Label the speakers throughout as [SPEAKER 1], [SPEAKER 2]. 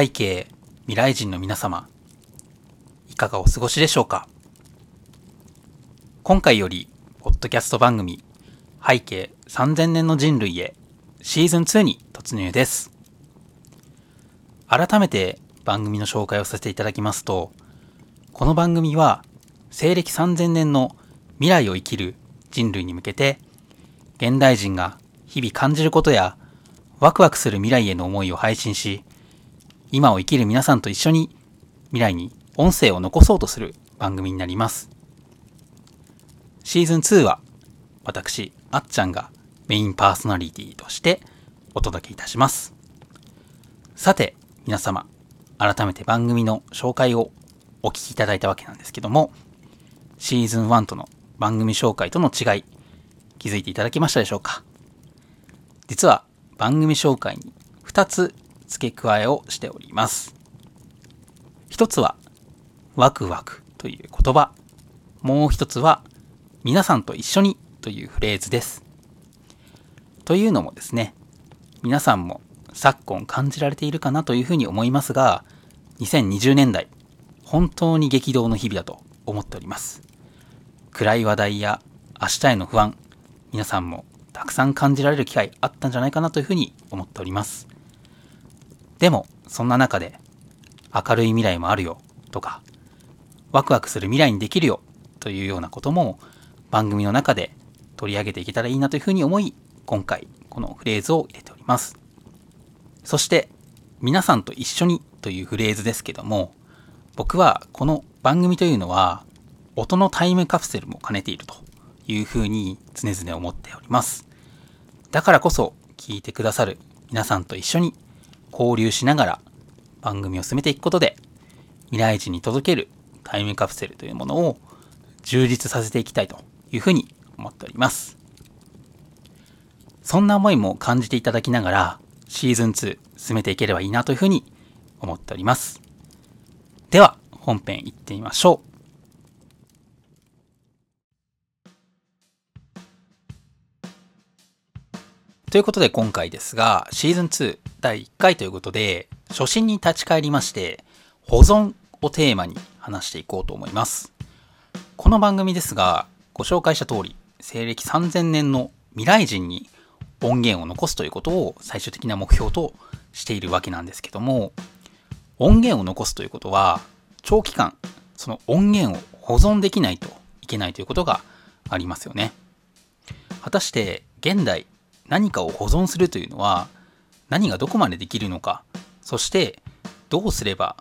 [SPEAKER 1] 背景未来人の皆様いかがお過ごしでしょうか？今回よりポッドキャスト番組背景3000年の人類へシーズン2に突入です。改めて番組の紹介をさせていただきますとこの番組は西暦3000年の未来を生きる人類に向けて現代人が日々感じることやワクワクする未来への思いを配信し今を生きる皆さんと一緒に未来に音声を残そうとする番組になります。シーズン2は私、あっちゃんがメインパーソナリティとしてお届けいたします。さて、皆様、改めて番組の紹介をお聞きいただいたわけなんですけども、シーズン1との番組紹介との違い、気づいていただけましたでしょうか？実は番組紹介に2つ付け加えをしております。一つは、ワクワクという言葉。もう一つは、皆さんと一緒にというフレーズです。というのもですね、皆さんも昨今感じられているかなというふうに思いますが、2020年代、本当に激動の日々だと思っております。暗い話題や明日への不安、皆さんもたくさん感じられる機会あったんじゃないかなというふうに思っております。でも、そんな中で、明るい未来もあるよとか、ワクワクする未来にできるよというようなことも番組の中で取り上げていけたらいいなというふうに思い、今回このフレーズを入れております。そして、皆さんと一緒にというフレーズですけども、僕はこの番組というのは音のタイムカプセルも兼ねているというふうに常々思っております。だからこそ聞いてくださる皆さんと一緒に交流しながら番組を進めていくことで未来人に届けるタイムカプセルというものを充実させていきたいというふうに思っております。そんな思いも感じていただきながらシーズン2進めていければいいなというふうに思っております。では本編行ってみましょう。ということで今回ですが、シーズン2第1回ということで、初心に立ち返りまして、保存をテーマに話していこうと思います。この番組ですが、ご紹介した通り、西暦3000年の未来人に音源を残すということを最終的な目標としているわけなんですけども、音源を残すということは、長期間、その音源を保存できないといけないということがありますよね。果たして現代何かを保存するというのは何がどこまでできるのかそしてどうすれば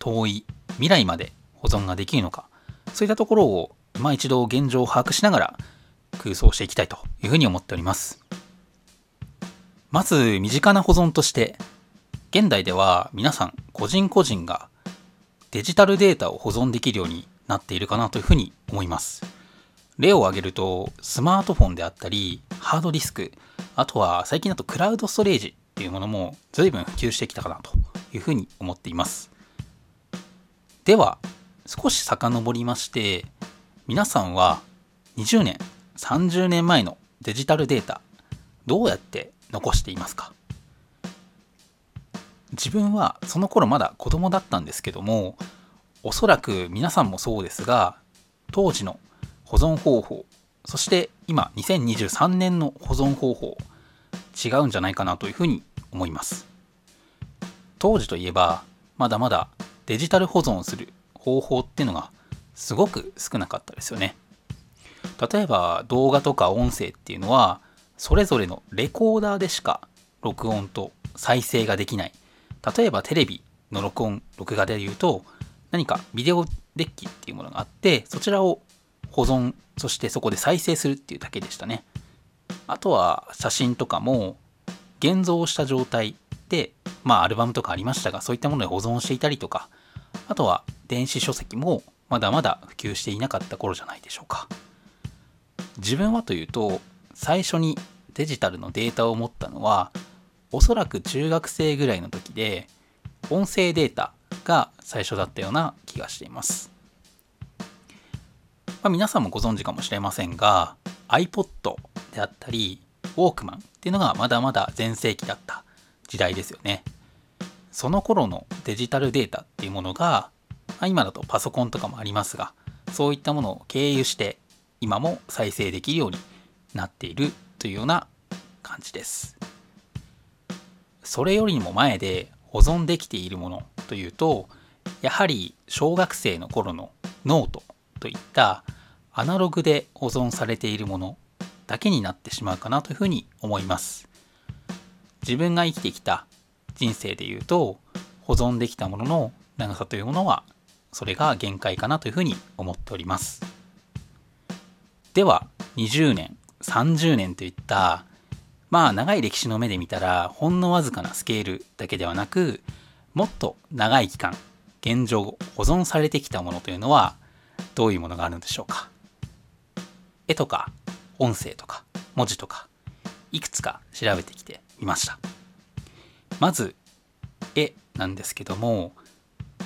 [SPEAKER 1] 遠い未来まで保存ができるのかそういったところを今一度現状を把握しながら空想していきたいというふうに思っております。まず身近な保存として現代では皆さん個人個人がデジタルデータを保存できるようになっているかなというふうに思います。例を挙げるとスマートフォンであったりハードディスクあとは最近だとクラウドストレージっていうものも随分普及してきたかなというふうに思っています。では、少し遡りまして、皆さんは20年、30年前のデジタルデータ、どうやって残していますか？自分はその頃まだ子供だったんですけども、おそらく皆さんもそうですが、当時の保存方法。そして今2023年の保存方法。違うんじゃないかなというふうに思います。当時といえばまだまだデジタル保存をする方法っていうのがすごく少なかったですよね。例えば動画とか音声っていうのはそれぞれのレコーダーでしか録音と再生ができない。例えばテレビの録音録画で言うと何かビデオデッキっていうものがあってそちらを保存そしてそこで再生するっていうだけでしたね。あとは写真とかも現像した状態でまあアルバムとかありましたがそういったもので保存していたりとかあとは電子書籍もまだまだ普及していなかった頃じゃないでしょうか。自分はというと最初にデジタルのデータを持ったのはおそらく中学生ぐらいの時で音声データが最初だったような気がしています。まあ、皆さんもご存知かもしれませんが iPod であったりウォークマンっていうのがまだまだ全盛期だった時代ですよね。その頃のデジタルデータっていうものが、まあ、今だとパソコンとかもありますがそういったものを経由して今も再生できるようになっているというような感じです。それよりも前で保存できているものというとやはり小学生の頃のノートといったアナログで保存されているものだけになってしまうかなというふうに思います。自分が生きてきた人生でいうと保存できたものの長さというものはそれが限界かなというふうに思っております。では20年30年といったまあ長い歴史の目で見たらほんのわずかなスケールだけではなくもっと長い期間現状保存されてきたものというのはどういうものがあるんでしょうか？絵とか音声とか文字とかいくつか調べてきてみました。まず絵なんですけども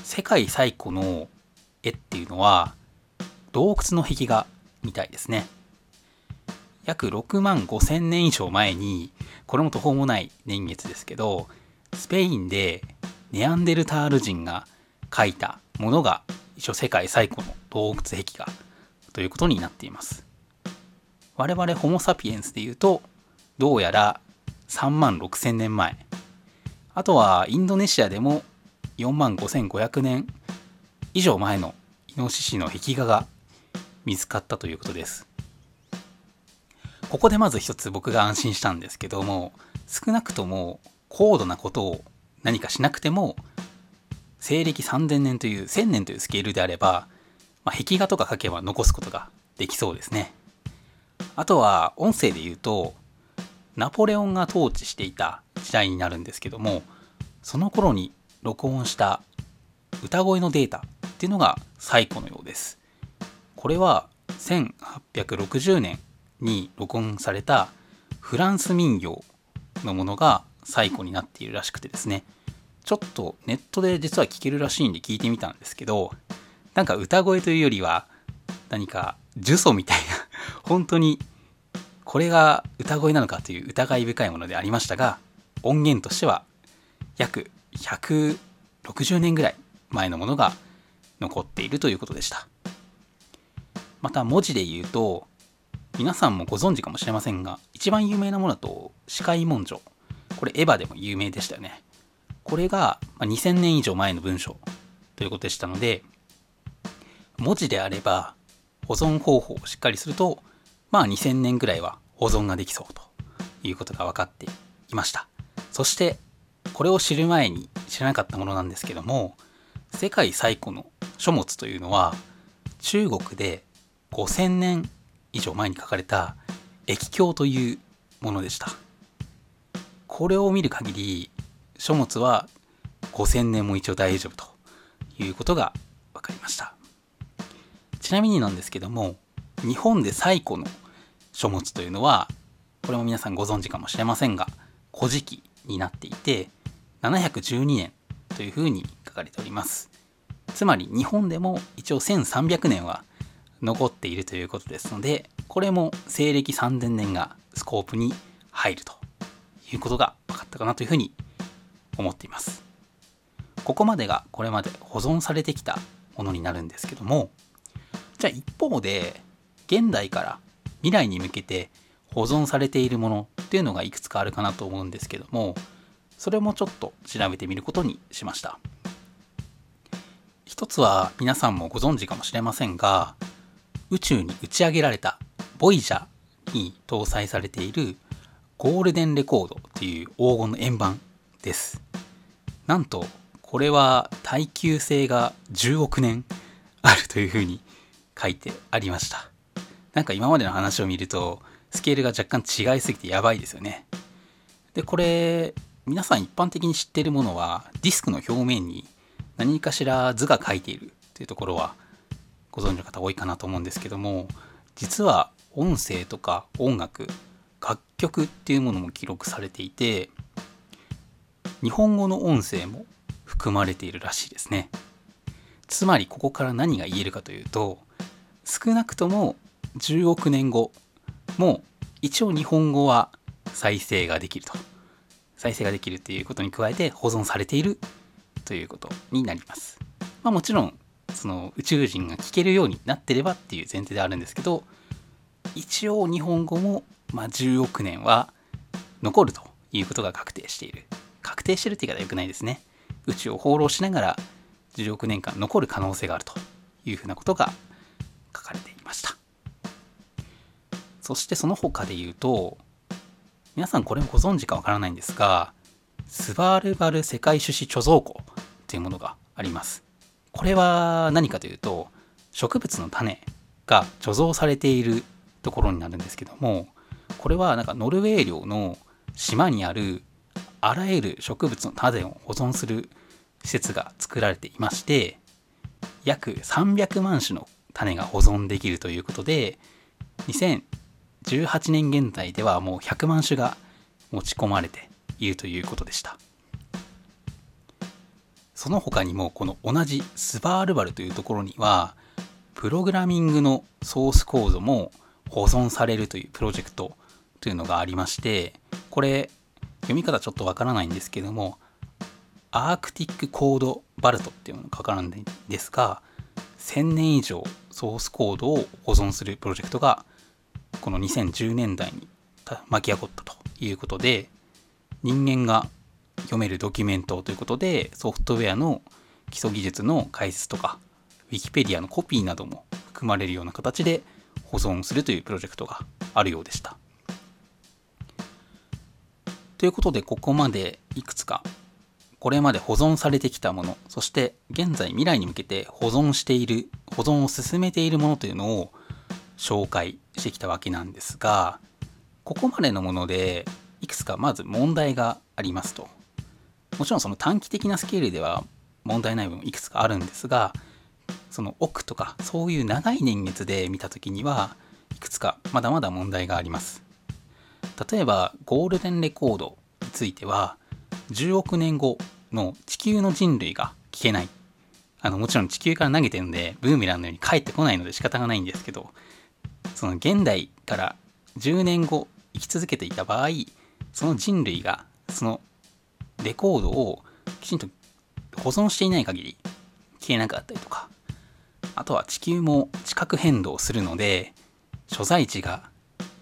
[SPEAKER 1] 世界最古の絵っていうのは洞窟の壁画みたいですね。約6万5千年以上前にこれも途方もない年月ですけどスペインでネアンデルタール人が描いたものが一応世界最古の洞窟壁画ということになっています。我々ホモ・サピエンスでいうとどうやら3万6千年前。あとはインドネシアでも4万5500年以上前のイノシシの壁画が見つかったということです。ここでまず一つ僕が安心したんですけども少なくとも高度なことを何かしなくても西暦3000年という1000年というスケールであれば、まあ、壁画とか書けば残すことができそうですね。あとは音声で言うとナポレオンが統治していた時代になるんですけどもその頃に録音した歌声のデータっていうのが最古のようです。これは1860年に録音されたフランス民謡のものが最古になっているらしくてですねちょっとネットで実は聞けるらしいんで聞いてみたんですけどなんか歌声というよりは何か呪詛みたい本当にこれが歌声なのかという疑い深いものでありましたが音源としては約160年ぐらい前のものが残っているということでした。また文字で言うと皆さんもご存知かもしれませんが一番有名なものだと視界文書これエヴァでも有名でしたよね。これが2000年以上前の文章ということでしたので文字であれば保存方法をしっかりするとまあ2000年ぐらいは保存ができそうということが分かっていました。そしてこれを知る前に知らなかったものなんですけども世界最古の書物というのは中国で5000年以上前に書かれた液経というものでした。これを見る限り書物は5000年も一応大丈夫ということが分かりました。ちなみになんですけども日本で最古の書物というのはこれも皆さんご存知かもしれませんが「古事記」になっていて712年というふうに書かれております。つまり日本でも一応1300年は残っているということですのでこれも西暦3000年がスコープに入るということが分かったかなというふうに思っています。ここまでがこれまで保存されてきたものになるんですけどもじゃあ一方で現代から未来に向けて保存されているものっていうのがいくつかあるかなと思うんですけどもそれもちょっと調べてみることにしました。一つは皆さんもご存知かもしれませんが宇宙に打ち上げられたボイジャーに搭載されているゴールデンレコードっていう黄金の円盤です。なんとこれは耐久性が10億年あるというふうに書いてありました。なんか今までの話を見るとスケールが若干違いすぎてやばいですよね。でこれ皆さん一般的に知ってるものはディスクの表面に何かしら図が書いているというところはご存知の方多いかなと思うんですけども実は音声とか音楽楽曲っていうものも記録されていて日本語の音声も含まれているらしいですね。つまりここから何が言えるかというと少なくとも10億年後も一応日本語は再生ができると。再生ができるっていうことに加えて保存されているということになります。まあ、もちろんその宇宙人が聞けるようになってればっていう前提であるんですけど一応日本語もまあ10億年は残るということが確定している。確定してるって言い方は良くないですね。宇宙を放浪しながら10億年間残る可能性があるというふうなことが書かれていました。そしてその他で言うと皆さんこれもご存知かわからないんですがスバルバル世界種子貯蔵庫というものがあります。これは何かというと植物の種が貯蔵されているところになるんですけどもこれはなんかノルウェー領の島にあるあらゆる植物の種を保存する施設が作られていまして約300万種の種が保存できるということで2018年現在ではもう100万種が持ち込まれているということでした。その他にもこの同じスバールバルというところにはプログラミングのソースコードも保存されるというプロジェクトというのがありましてこれ読み方ちょっとわからないんですけどもアークティックコードバルトっていうのがかかるんですが1000年以上ソースコードを保存するプロジェクトがこの2010年代に巻き起こったということで人間が読めるドキュメントということでソフトウェアの基礎技術の解説とか Wikipedia のコピーなども含まれるような形で保存するというプロジェクトがあるようでした。ということでここまでいくつかこれまで保存されてきたものそして現在未来に向けて保存している保存を進めているものというのを紹介してきたわけなんですがここまでのものでいくつかまず問題がありますと。もちろんその短期的なスケールでは問題ない部分いくつかあるんですがその奥とかそういう長い年月で見た時にはいくつかまだまだ問題があります。例えばゴールデンレコードについては10億年後の地球の人類が聞けない。あのもちろん地球から投げてるんでブーメランのように帰ってこないので仕方がないんですけどその現代から10年後生き続けていた場合その人類がそのレコードをきちんと保存していない限り消えなかったりとかあとは地球も地殻変動するので所在地が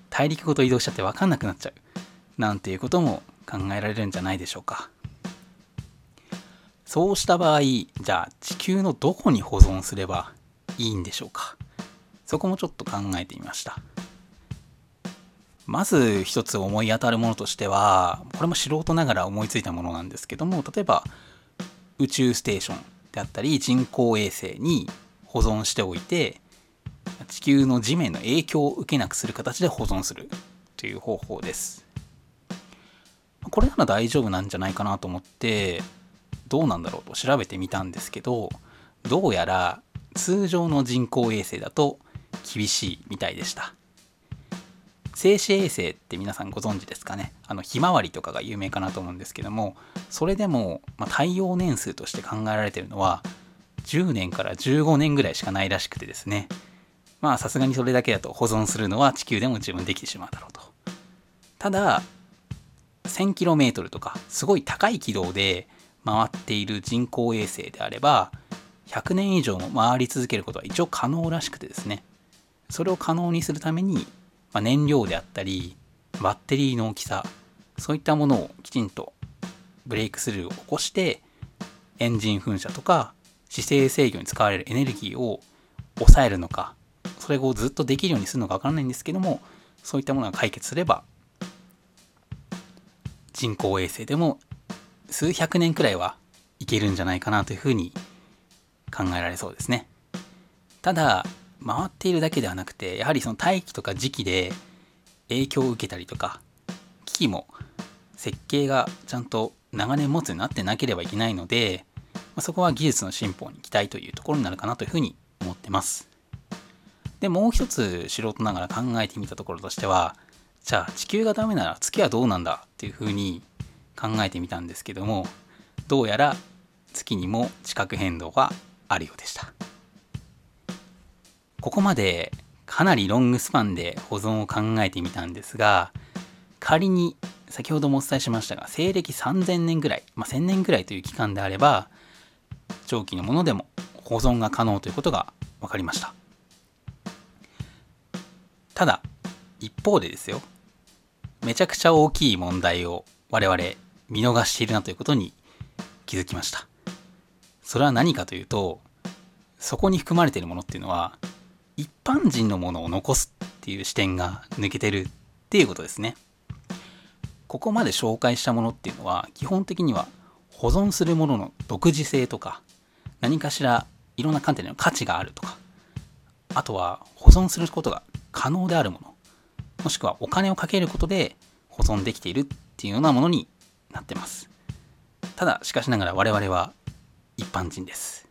[SPEAKER 1] 大陸ごと移動しちゃって分かんなくなっちゃうなんていうことも考えられるんじゃないでしょうか。そうした場合じゃあ地球のどこに保存すればいいんでしょうか。そこもちょっと考えてみました。まず一つ思い当たるものとしてはこれも素人ながら思いついたものなんですけども例えば宇宙ステーションであったり人工衛星に保存しておいて地球の地面の影響を受けなくする形で保存するという方法です。これなら大丈夫なんじゃないかなと思ってどうなんだろうと調べてみたんですけどどうやら通常の人工衛星だと厳しいみたいでした。静止衛星って皆さんご存知ですかね？あのひまわりとかが有名かなと思うんですけどもそれでも、まあ、耐用年数として考えられてるのは10年から15年ぐらいしかないらしくてですね。まあさすがにそれだけだと保存するのは地球でも自分できてしまうだろうと。ただ 1000km とかすごい高い軌道で回っている人工衛星であれば100年以上も回り続けることは一応可能らしくてですね。それを可能にするためにまあ、燃料であったりバッテリーの大きさそういったものをきちんとブレイクスルーを起こしてエンジン噴射とか姿勢制御に使われるエネルギーを抑えるのかそれをずっとできるようにするのか分からないんですけどもそういったものが解決すれば人工衛星でも数百年くらいはいけるんじゃないかなというふうに考えられそうですね。ただ回っているだけではなくてやはりその大気とか時期で影響を受けたりとか機器も設計がちゃんと長年持つようになってなければいけないので、まあ、そこは技術の進歩に期待というところになるかなというふうに思ってます。でもう一つ素人ながら考えてみたところとしてはじゃあ地球がダメなら月はどうなんだっていうふうに考えてみたんですけどもどうやら月にも地殻変動があるようでした。ここまでかなりロングスパンで保存を考えてみたんですが仮に先ほどもお伝えしましたが西暦3000年ぐらい、まあ、1000年ぐらいという期間であれば長期のものでも保存が可能ということが分かりました。ただ一方でですよめちゃくちゃ大きい問題を我々見逃しているなということに気づきました。それは何かというとそこに含まれているものっていうのは一般人のものを残すっていう視点が抜けてるっていうことですね。ここまで紹介したものっていうのは基本的には保存するものの独自性とか何かしらいろんな観点での価値があるとかあとは保存することが可能であるものもしくはお金をかけることで保存できているっていうようなものになってます。ただしかしながら我々は一般人です。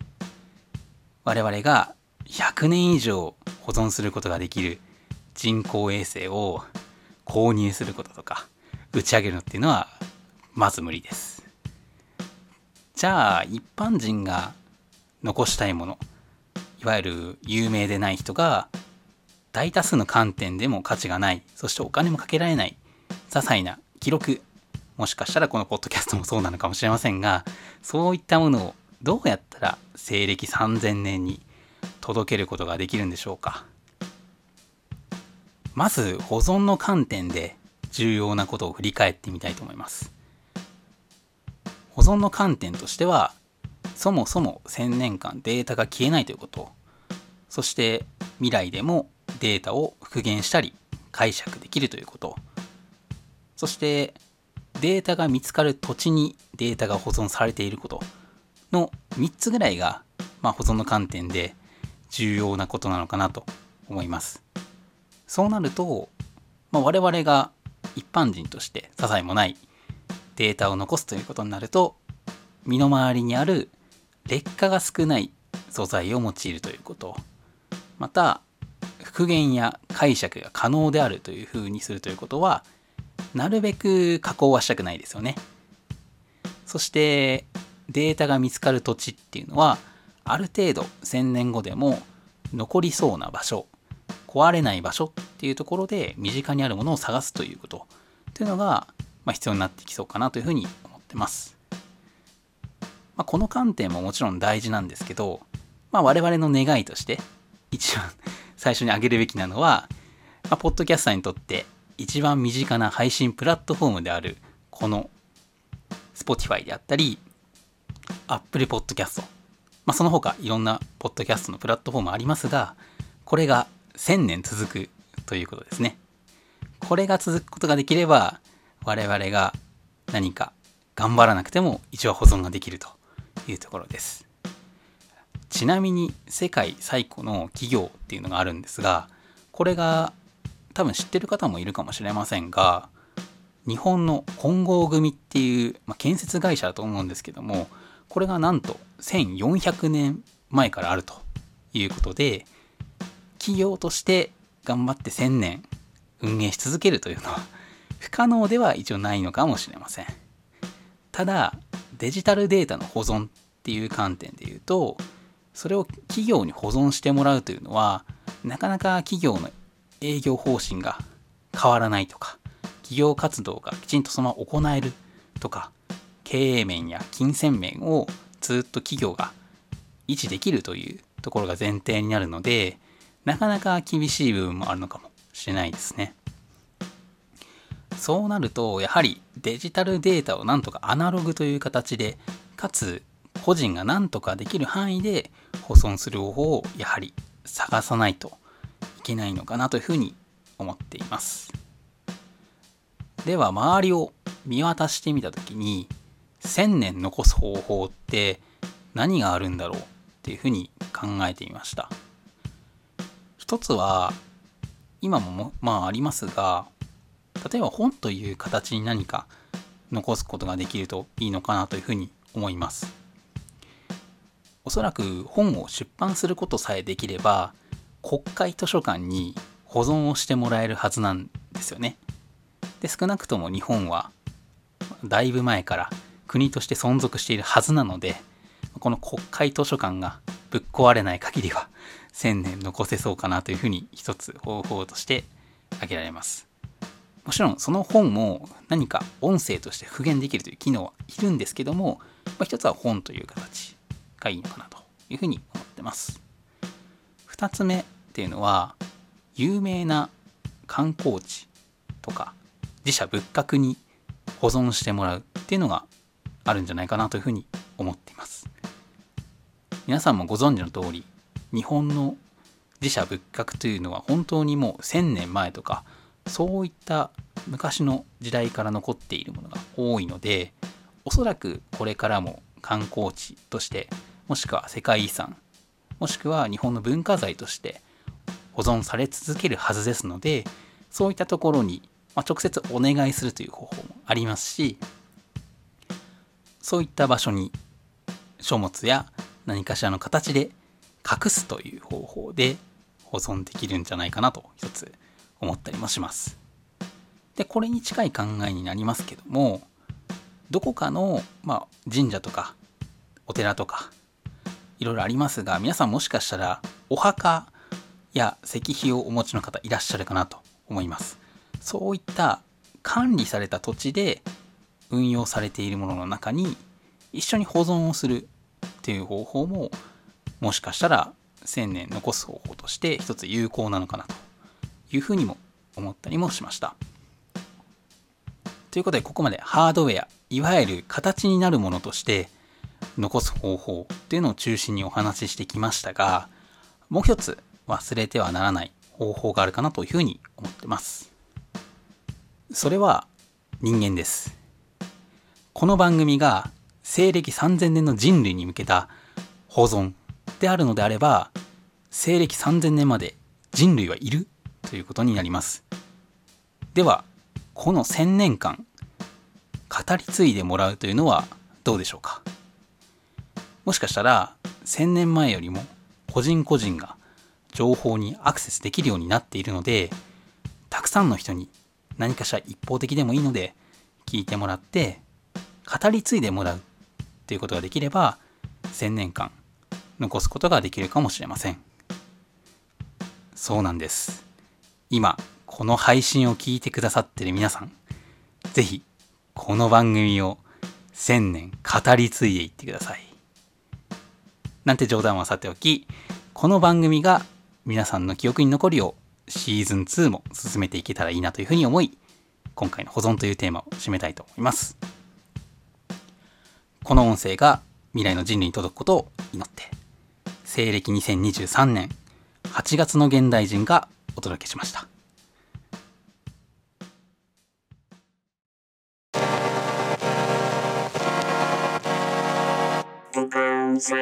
[SPEAKER 1] 我々が100年以上保存することができる人工衛星を購入することとか打ち上げるのっていうのはまず無理です。じゃあ一般人が残したいものいわゆる有名でない人が大多数の観点でも価値がない。そしてお金もかけられない。些細な記録。もしかしたらこのポッドキャストもそうなのかもしれませんがそういったものをどうやったら西暦3000年に届けることができるんでしょうか。まず保存の観点で重要なことを振り返ってみたいと思います。保存の観点としてはそもそも1000年間データが消えないということ。そして未来でもデータを復元したり解釈できるということ。そしてデータが見つかる土地にデータが保存されていること。の3つぐらいが、まあ、保存の観点で重要なことなのかなと思います。そうなると、まあ、我々が一般人として些細もないデータを残すということになると身の回りにある劣化が少ない素材を用いるということ。また復元や解釈が可能であるというふうにするということはなるべく加工はしたくないですよね。そしてデータが見つかる土地っていうのはある程度1000年後でも残りそうな場所壊れない場所っていうところで身近にあるものを探すということっていうのが、ま、必要になってきそうかなというふうに思ってます、まあ、この観点ももちろん大事なんですけど、まあ、我々の願いとして一番最初に挙げるべきなのは、まあ、ポッドキャスターにとって一番身近な配信プラットフォームであるこの Spotify であったり Apple Podcast まあ、その他いろんなポッドキャストのプラットフォームありますが、これが1000年続くということですね。これが続くことができれば、我々が何か頑張らなくても一応保存ができるというところです。ちなみに世界最古の企業っていうのがあるんですが、これが多分知ってる方もいるかもしれませんが、日本の金剛組っていう、まあ、建設会社だと思うんですけども、これがなんと1400年前からあるということで企業として頑張って1000年運営し続けるというのは不可能では一応ないのかもしれません。ただデジタルデータの保存っていう観点で言うとそれを企業に保存してもらうというのはなかなか企業の営業方針が変わらないとか企業活動がきちんとそのまま行えるとか経営面や金銭面をずっと企業が維持できるというところが前提になるのでなかなか厳しい部分もあるのかもしれないですね。そうなるとやはりデジタルデータをなんとかアナログという形でかつ個人が何とかできる範囲で保存する方法をやはり探さないといけないのかなというふうに思っています。では周りを見渡してみた時に1000年残す方法って何があるんだろうっていうふうに考えてみました一つは今もまあありますが例えば本という形に何か残すことができるといいのかなというふうに思いますおそらく本を出版することさえできれば国会図書館に保存をしてもらえるはずなんですよね。で少なくとも日本はだいぶ前から国として存続しているはずなのでこの国会図書館がぶっ壊れない限りは1000年残せそうかなというふうに一つ方法として挙げられます。もちろんその本も何か音声として復元できるという機能はいるんですけども、まあ、一つは本という形。がいいのかなというふうに思ってます。2つ目っていうのは有名な観光地とか自社仏閣に保存してもらうっていうのがあるんじゃないかなというふうに思っています。皆さんもご存知の通り日本の自社仏閣というのは本当にもう1000年前とかそういった昔の時代から残っているものが多いのでおそらくこれからも観光地としてもしくは世界遺産もしくは日本の文化財として保存され続けるはずですのでそういったところに、ま直接お願いするという方法もありますしそういった場所に書物や何かしらの形で隠すという方法で保存できるんじゃないかなと一つ思ったりもします。でこれに近い考えになりますけどもどこかの、まあ、神社とかお寺とかいろいろありますが皆さんもしかしたらお墓や石碑をお持ちの方いらっしゃるかなと思いますそういった管理された土地で運用されているものの中に一緒に保存をするっていう方法ももしかしたら1000年残す方法として一つ有効なのかなというふうにも思ったりもしました。ということでここまでハードウェアいわゆる形になるものとして残す方法っていうのを中心にお話ししてきましたがもう一つ忘れてはならない方法があるかなというふうに思ってます。それは人間です。この番組が西暦3000年の人類に向けた保存であるのであれば西暦3000年まで人類はいるということになります。ではこの1000年間語り継いでもらうというのはどうでしょうか？もしかしたら1000年前よりも個人個人が情報にアクセスできるようになっているのでたくさんの人に何かしら一方的でもいいので聞いてもらって語り継いでもらうということができれば1000年間残すことができるかもしれません。そうなんです。今この配信を聞いてくださってる皆さん是非この番組を1000年語り継いでいってくださいなんて冗談はさておきこの番組が皆さんの記憶に残るようシーズン2も進めていけたらいいなというふうに思い今回の保存というテーマを締めたいと思いますこの音声が未来の人類に届くことを祈って西暦2023年8月の現代人がお届けしました。シ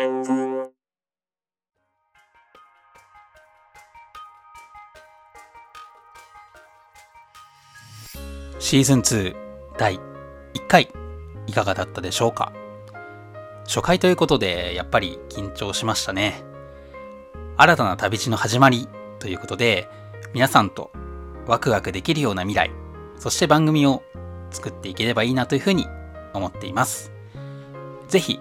[SPEAKER 1] ーズン2第1回いかがだったでしょうか？初回ということでやっぱり緊張しましたね。新たな旅路の始まりということで皆さんとワクワクできるような未来そして番組を作っていければいいなというふうに思っています。是非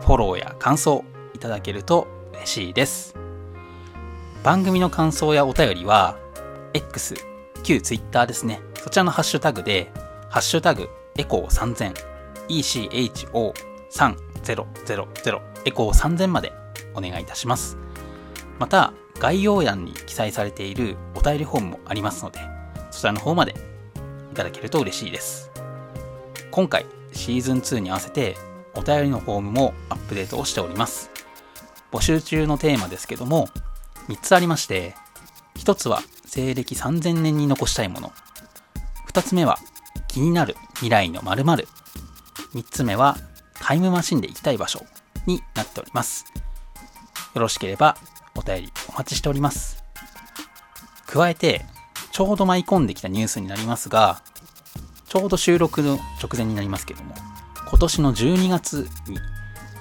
[SPEAKER 1] フォローや感想いただけると嬉しいです。番組の感想やお便りは、X、旧 Twitter ですね。そちらのハッシュタグで、ハッシュタグ、エコー3000、ECHO3000、エコー3000までお願いいたします。また、概要欄に記載されているお便りフォームもありますので、そちらの方までいただけると嬉しいです。今回、シーズン2に合わせてお便りのフォームもアップデートをしております。募集中のテーマですけども、3つありまして、1つは西暦3000年に残したいもの。2つ目は気になる未来の〇〇。3つ目はタイムマシンで行きたい場所になっております。よろしければお便りお待ちしております。加えて、ちょうど舞い込んできたニュースになりますが、ちょうど収録の直前になりますけども、今年の12月に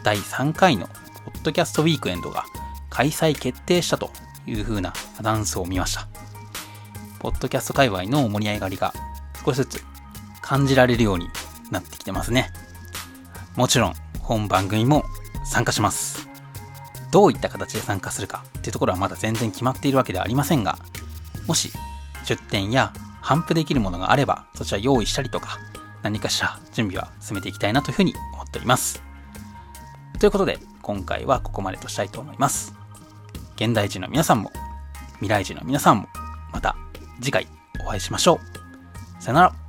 [SPEAKER 1] 第3回のポッドキャストウィークエンドが開催決定したという風なアナウンスを見ました。ポッドキャスト界隈の盛り上がりが少しずつ感じられるようになってきてますね。もちろん本番組も参加します。どういった形で参加するかっていうところはまだ全然決まっているわけではありませんが、もし出店や頒布できるものがあれば、そちら用意したりとか、何かしら準備は進めていきたいなというふうに思っております。ということで、今回はここまでとしたいと思います。現代人の皆さんも、未来人の皆さんも、また次回お会いしましょう。さよなら。